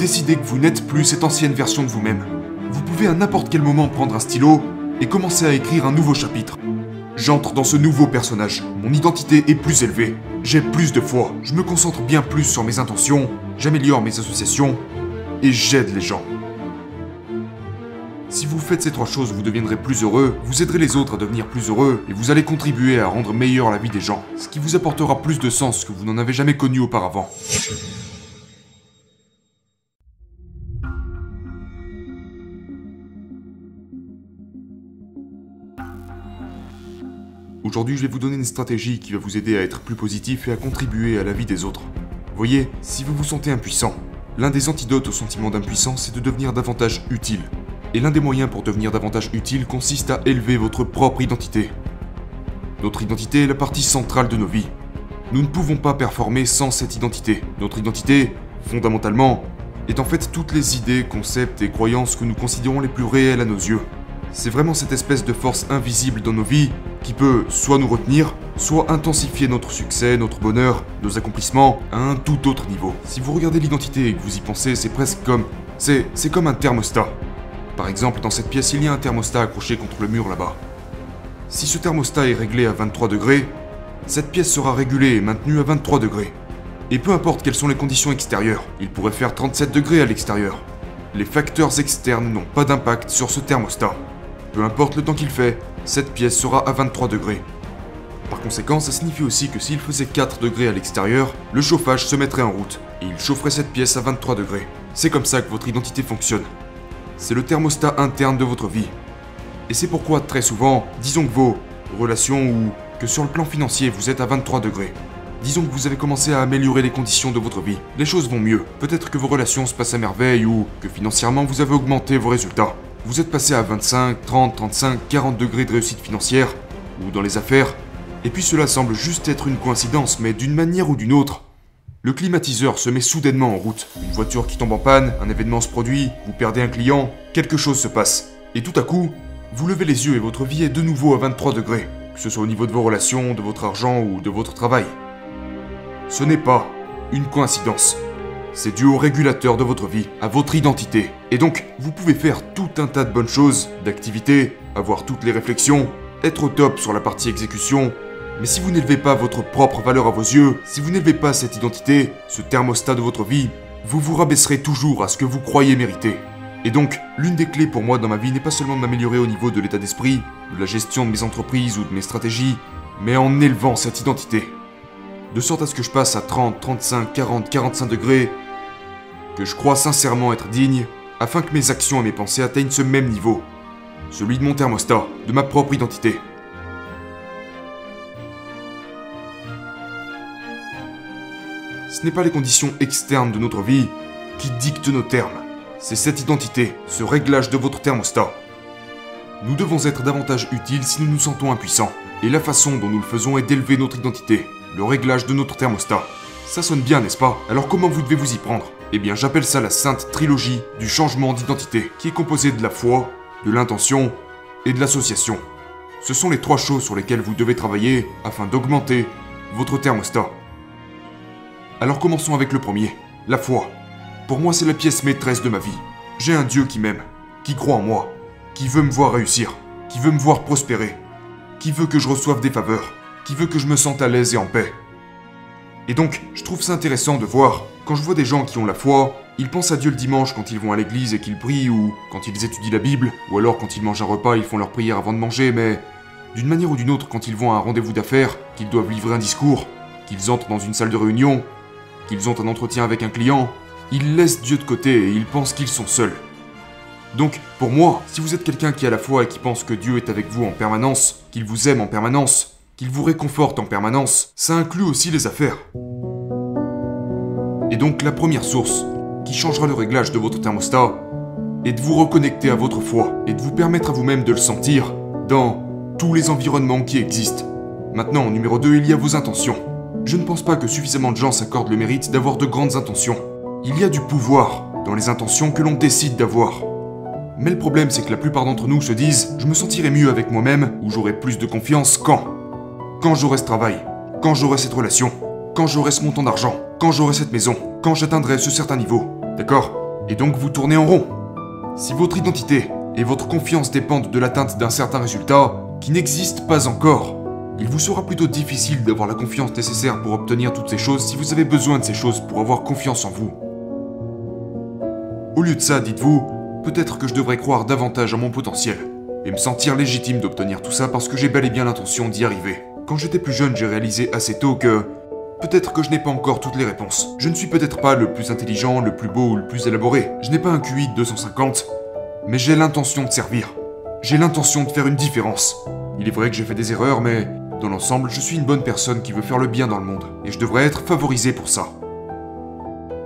décidez que vous n'êtes plus cette ancienne version de vous-même. Vous pouvez à n'importe quel moment prendre un stylo et commencer à écrire un nouveau chapitre. J'entre dans ce nouveau personnage. Mon identité est plus élevée. J'ai plus de foi. Je me concentre bien plus sur mes intentions. J'améliore mes associations. Et j'aide les gens. Si vous faites ces trois choses, vous deviendrez plus heureux, vous aiderez les autres à devenir plus heureux, et vous allez contribuer à rendre meilleure la vie des gens, ce qui vous apportera plus de sens que vous n'en avez jamais connu auparavant. Aujourd'hui, je vais vous donner une stratégie qui va vous aider à être plus positif et à contribuer à la vie des autres. Voyez, si vous vous sentez impuissant, l'un des antidotes au sentiment d'impuissance, c'est de devenir davantage utile. Et l'un des moyens pour devenir davantage utile consiste à élever votre propre identité. Notre identité est la partie centrale de nos vies. Nous ne pouvons pas performer sans cette identité. Notre identité, fondamentalement, est en fait toutes les idées, concepts et croyances que nous considérons les plus réels à nos yeux. C'est vraiment cette espèce de force invisible dans nos vies qui peut soit nous retenir, soit intensifier notre succès, notre bonheur, nos accomplissements à un tout autre niveau. Si vous regardez l'identité et que vous y pensez, c'est presque comme... C'est, un thermostat. Par exemple, dans cette pièce, il y a un thermostat accroché contre le mur là-bas. Si ce thermostat est réglé à 23 degrés, cette pièce sera régulée et maintenue à 23 degrés. Et peu importe quelles sont les conditions extérieures, il pourrait faire 37 degrés à l'extérieur. Les facteurs externes n'ont pas d'impact sur ce thermostat. Peu importe le temps qu'il fait, cette pièce sera à 23 degrés. Par conséquent, ça signifie aussi que s'il faisait 4 degrés à l'extérieur, le chauffage se mettrait en route, et il chaufferait cette pièce à 23 degrés. C'est comme ça que votre identité fonctionne. C'est le thermostat interne de votre vie. Et c'est pourquoi très souvent, disons que vos relations ou que sur le plan financier vous êtes à 23 degrés. Disons que vous avez commencé à améliorer les conditions de votre vie. Les choses vont mieux. Peut-être que vos relations se passent à merveille ou que financièrement vous avez augmenté vos résultats. Vous êtes passé à 25, 30, 35, 40 degrés de réussite financière, ou dans les affaires, et puis cela semble juste être une coïncidence, mais d'une manière ou d'une autre, le climatiseur se met soudainement en route. Une voiture qui tombe en panne, un événement se produit, vous perdez un client, quelque chose se passe. Et tout à coup, vous levez les yeux et votre vie est de nouveau à 23 degrés, que ce soit au niveau de vos relations, de votre argent ou de votre travail. Ce n'est pas une coïncidence. C'est dû au régulateur de votre vie, à votre identité. Et donc, vous pouvez faire tout un tas de bonnes choses, d'activités, avoir toutes les réflexions, être au top sur la partie exécution. Mais si vous n'élevez pas votre propre valeur à vos yeux, si vous n'élevez pas cette identité, ce thermostat de votre vie, vous vous rabaisserez toujours à ce que vous croyez mériter. Et donc, l'une des clés pour moi dans ma vie n'est pas seulement de m'améliorer au niveau de l'état d'esprit, de la gestion de mes entreprises ou de mes stratégies, mais en élevant cette identité de sorte à ce que je passe à 30, 35, 40, 45 degrés, que je crois sincèrement être digne, afin que mes actions et mes pensées atteignent ce même niveau, celui de mon thermostat, de ma propre identité. Ce n'est pas les conditions externes de notre vie qui dictent nos termes, c'est cette identité, ce réglage de votre thermostat. Nous devons être davantage utiles si nous nous sentons impuissants, et la façon dont nous le faisons est d'élever notre identité, le réglage de notre thermostat. Ça sonne bien, n'est-ce pas? Alors comment vous devez vous y prendre? Eh bien, j'appelle ça la sainte trilogie du changement d'identité, qui est composée de la foi, de l'intention et de l'association. Ce sont les trois choses sur lesquelles vous devez travailler afin d'augmenter votre thermostat. Alors commençons avec le premier, la foi. Pour moi, c'est la pièce maîtresse de ma vie. J'ai un Dieu qui m'aime, qui croit en moi, qui veut me voir réussir, qui veut me voir prospérer, qui veut que je reçoive des faveurs, qui veut que je me sente à l'aise et en paix. Et donc, je trouve ça intéressant de voir, quand je vois des gens qui ont la foi, ils pensent à Dieu le dimanche quand ils vont à l'église et qu'ils prient, ou quand ils étudient la Bible, ou alors quand ils mangent un repas, ils font leur prière avant de manger, mais d'une manière ou d'une autre, quand ils vont à un rendez-vous d'affaires, qu'ils doivent livrer un discours, qu'ils entrent dans une salle de réunion, qu'ils ont un entretien avec un client, ils laissent Dieu de côté et ils pensent qu'ils sont seuls. Donc, pour moi, si vous êtes quelqu'un qui a la foi et qui pense que Dieu est avec vous en permanence, qu'il vous aime en permanence, qu'il vous réconforte en permanence, ça inclut aussi les affaires. Et donc la première source, qui changera le réglage de votre thermostat, est de vous reconnecter à votre foi et de vous permettre à vous-même de le sentir dans tous les environnements qui existent. Maintenant, en numéro 2, il y a vos intentions. Je ne pense pas que suffisamment de gens s'accordent le mérite d'avoir de grandes intentions. Il y a du pouvoir dans les intentions que l'on décide d'avoir. Mais le problème, c'est que la plupart d'entre nous se disent Je me sentirai mieux avec moi-même ou j'aurai plus de confiance quand? Quand j'aurai ce travail, quand j'aurai cette relation, quand j'aurai ce montant d'argent, quand j'aurai cette maison, quand j'atteindrai ce certain niveau. D'accord? Et donc vous tournez en rond. Si votre identité et votre confiance dépendent de l'atteinte d'un certain résultat, qui n'existe pas encore, il vous sera plutôt difficile d'avoir la confiance nécessaire pour obtenir toutes ces choses si vous avez besoin de ces choses pour avoir confiance en vous. Au lieu de ça, dites-vous, peut-être que je devrais croire davantage à mon potentiel, et me sentir légitime d'obtenir tout ça parce que j'ai bel et bien l'intention d'y arriver. Quand j'étais plus jeune, j'ai réalisé assez tôt que Peut-être que je n'ai pas encore toutes les réponses. Je ne suis peut-être pas le plus intelligent, le plus beau ou le plus élaboré. Je n'ai pas un QI de 250. Mais j'ai l'intention de servir. J'ai l'intention de faire une différence. Il est vrai que j'ai fait des erreurs, mais dans l'ensemble, je suis une bonne personne qui veut faire le bien dans le monde. Et je devrais être favorisé pour ça.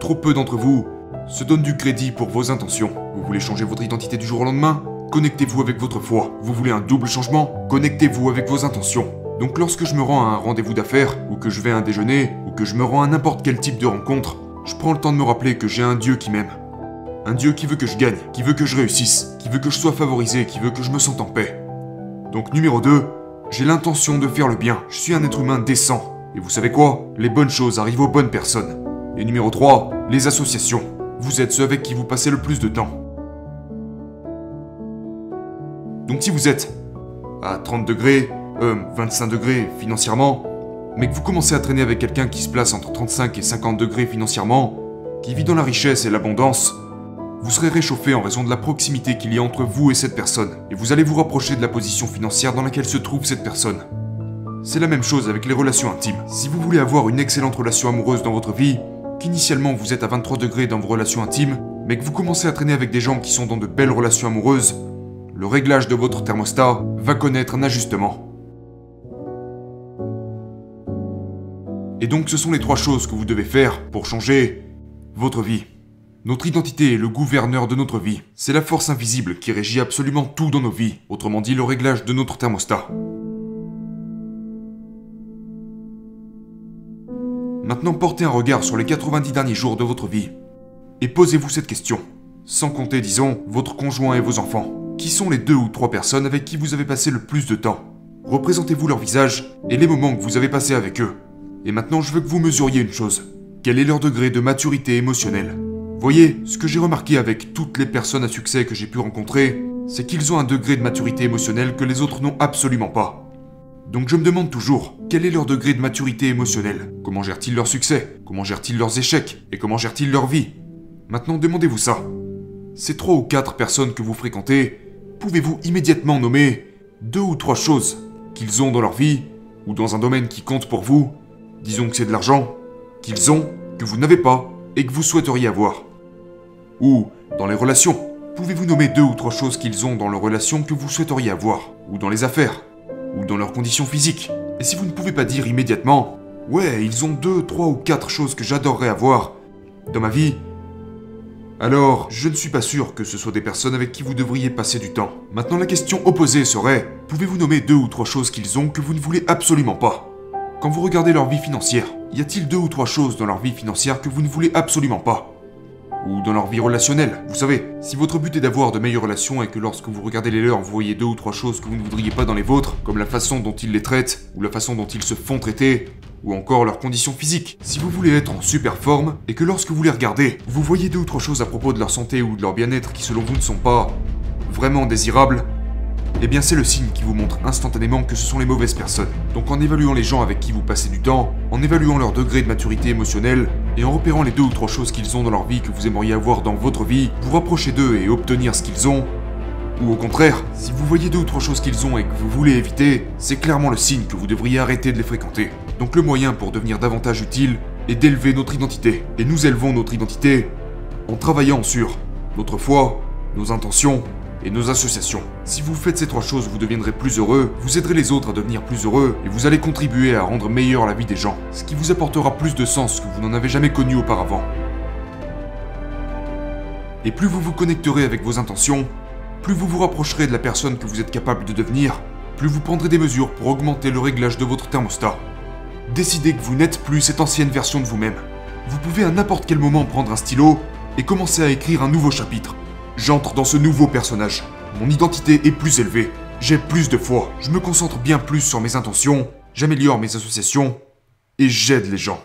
Trop peu d'entre vous se donnent du crédit pour vos intentions. Vous voulez changer votre identité du jour au lendemain? Connectez-vous avec votre foi. Vous voulez un double changement? Connectez-vous avec vos intentions. Donc lorsque je me rends à un rendez-vous d'affaires, ou que je vais à un déjeuner, ou que je me rends à n'importe quel type de rencontre, je prends le temps de me rappeler que j'ai un Dieu qui m'aime. Un Dieu qui veut que je gagne, qui veut que je réussisse, qui veut que je sois favorisé, qui veut que je me sente en paix. Donc numéro 2, j'ai l'intention de faire le bien. Je suis un être humain décent. Et vous savez quoi? Les bonnes choses arrivent aux bonnes personnes. Et numéro 3, les associations. Vous êtes ceux avec qui vous passez le plus de temps. Donc si vous êtes à 30 degrés, euh, 25 degrés financièrement, mais que vous commencez à traîner avec quelqu'un qui se place entre 35 et 50 degrés financièrement, qui vit dans la richesse et l'abondance, vous serez réchauffé en raison de la proximité qu'il y a entre vous et cette personne, et vous allez vous rapprocher de la position financière dans laquelle se trouve cette personne. C'est la même chose avec les relations intimes. Si vous voulez avoir une excellente relation amoureuse dans votre vie, qu'initialement vous êtes à 23 degrés dans vos relations intimes, mais que vous commencez à traîner avec des gens qui sont dans de belles relations amoureuses, le réglage de votre thermostat va connaître un ajustement. Et donc ce sont les trois choses que vous devez faire pour changer votre vie. Notre identité est le gouverneur de notre vie. C'est la force invisible qui régit absolument tout dans nos vies, autrement dit le réglage de notre thermostat. Maintenant portez un regard sur les 90 derniers jours de votre vie. Et posez-vous cette question. Sans compter, disons, votre conjoint et vos enfants. Qui sont les deux ou trois personnes avec qui vous avez passé le plus de temps? Représentez-vous leur visage et les moments que vous avez passés avec eux. Et maintenant, je veux que vous mesuriez une chose. Quel est leur degré de maturité émotionnelle? Voyez, ce que j'ai remarqué avec toutes les personnes à succès que j'ai pu rencontrer, c'est qu'ils ont un degré de maturité émotionnelle que les autres n'ont absolument pas. Donc je me demande toujours, quel est leur degré de maturité émotionnelle? Comment gèrent-ils leur succès? Comment gèrent-ils leurs échecs? Et comment gèrent-ils leur vie? Maintenant, demandez-vous ça. Ces trois ou quatre personnes que vous fréquentez, pouvez-vous immédiatement nommer deux ou trois choses qu'ils ont dans leur vie, ou dans un domaine qui compte pour vous, Disons que c'est de l'argent qu'ils ont, que vous n'avez pas, et que vous souhaiteriez avoir. Ou, dans les relations, pouvez-vous nommer deux ou trois choses qu'ils ont dans leurs relations que vous souhaiteriez avoir? Ou dans les affaires? Ou dans leurs conditions physiques? Et si vous ne pouvez pas dire immédiatement, ouais, ils ont deux, trois ou quatre choses que j'adorerais avoir dans ma vie, alors, je ne suis pas sûr que ce soit des personnes avec qui vous devriez passer du temps. Maintenant, la question opposée serait, pouvez-vous nommer deux ou trois choses qu'ils ont que vous ne voulez absolument pas? Quand vous regardez leur vie financière, y a-t-il deux ou trois choses dans leur vie financière que vous ne voulez absolument pas? Ou dans leur vie relationnelle Vous savez, si votre but est d'avoir de meilleures relations et que lorsque vous regardez les leurs, vous voyez deux ou trois choses que vous ne voudriez pas dans les vôtres, comme la façon dont ils les traitent, ou la façon dont ils se font traiter, ou encore leurs conditions physiques. Si vous voulez être en super forme, et que lorsque vous les regardez, vous voyez deux ou trois choses à propos de leur santé ou de leur bien-être qui selon vous ne sont pas vraiment désirables, eh bien c'est le signe qui vous montre instantanément que ce sont les mauvaises personnes. Donc en évaluant les gens avec qui vous passez du temps, en évaluant leur degré de maturité émotionnelle, et en repérant les deux ou trois choses qu'ils ont dans leur vie que vous aimeriez avoir dans votre vie, vous rapprocher d'eux et obtenir ce qu'ils ont, ou au contraire, si vous voyez deux ou trois choses qu'ils ont et que vous voulez éviter, c'est clairement le signe que vous devriez arrêter de les fréquenter. Donc le moyen pour devenir davantage utile est d'élever notre identité. Et nous élevons notre identité en travaillant sur notre foi, nos intentions et nos associations. Si vous faites ces trois choses, vous deviendrez plus heureux, vous aiderez les autres à devenir plus heureux, et vous allez contribuer à rendre meilleure la vie des gens, ce qui vous apportera plus de sens que vous n'en avez jamais connu auparavant. Et plus vous vous connecterez avec vos intentions, plus vous vous rapprocherez de la personne que vous êtes capable de devenir, plus vous prendrez des mesures pour augmenter le réglage de votre thermostat. Décidez que vous n'êtes plus cette ancienne version de vous-même. Vous pouvez à n'importe quel moment prendre un stylo et commencer à écrire un nouveau chapitre. J'entre dans ce nouveau personnage. Mon identité est plus élevée. J'ai plus de foi. Je me concentre bien plus sur mes intentions. J'améliore mes associations. Et j'aide les gens.